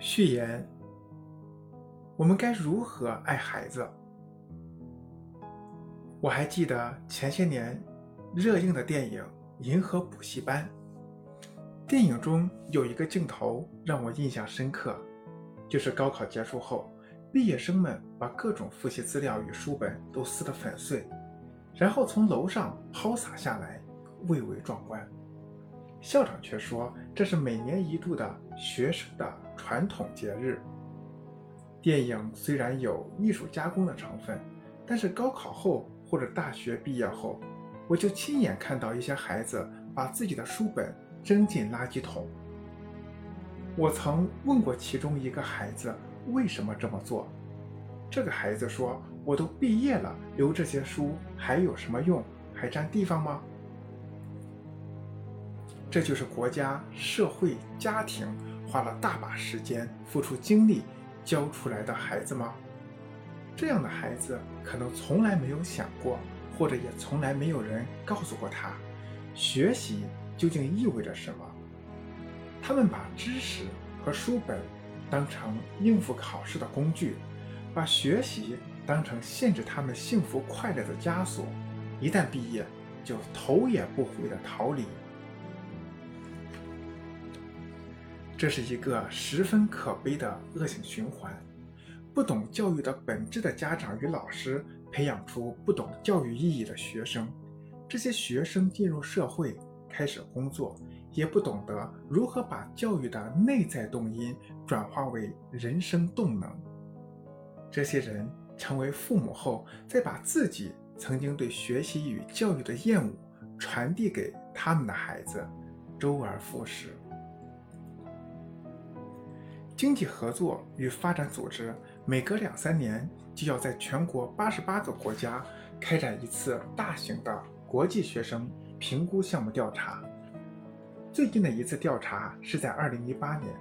序言：我们该如何爱孩子？我还记得前些年热映的电影《银河补习班》。电影中有一个镜头让我印象深刻，就是高考结束后，毕业生们把各种复习资料与书本都撕得粉碎，然后从楼上抛洒下来，蔚为壮观。校长却说这是每年一度的学生的传统节日。电影虽然有艺术加工的成分，但是高考后或者大学毕业后，我就亲眼看到一些孩子把自己的书本扔进垃圾桶。我曾问过其中一个孩子为什么这么做，这个孩子说：“我都毕业了，留这些书还有什么用？还占地方吗？”这就是国家、社会、家庭花了大把时间、付出精力教出来的孩子吗？这样的孩子可能从来没有想过，或者也从来没有人告诉过他，学习究竟意味着什么。他们把知识和书本当成应付考试的工具，把学习当成限制他们幸福快乐的枷锁，一旦毕业就头也不回地逃离。这是一个十分可悲的恶性循环。不懂教育的本质的家长与老师，培养出不懂教育意义的学生。这些学生进入社会，开始工作，也不懂得如何把教育的内在动因转化为人生动能。这些人成为父母后，再把自己曾经对学习与教育的厌恶传递给他们的孩子，周而复始。经济合作与发展组织每隔两三年就要在全国八十八个国家开展一次大型的国际学生评估项目调查。最近的一次调查是在二零一八年，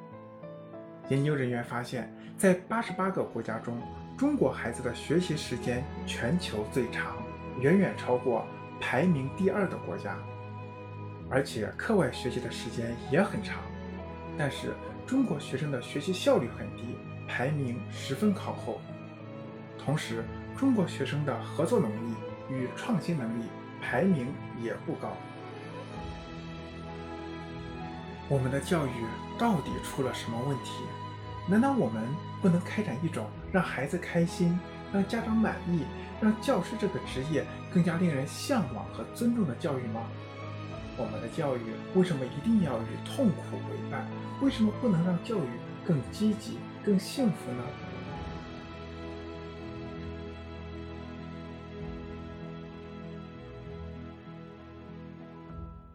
研究人员发现，在八十八个国家中，中国孩子的学习时间全球最长，远远超过排名第二的国家，而且课外学习的时间也很长，但是。中国学生的学习效率很低，排名十分靠后。同时，中国学生的合作能力与创新能力排名也不高。我们的教育到底出了什么问题？难道我们不能开展一种让孩子开心、让家长满意、让教师这个职业更加令人向往和尊重的教育吗？我们的教育为什么一定要与痛苦为伴？为什么不能让教育更积极、更幸福呢？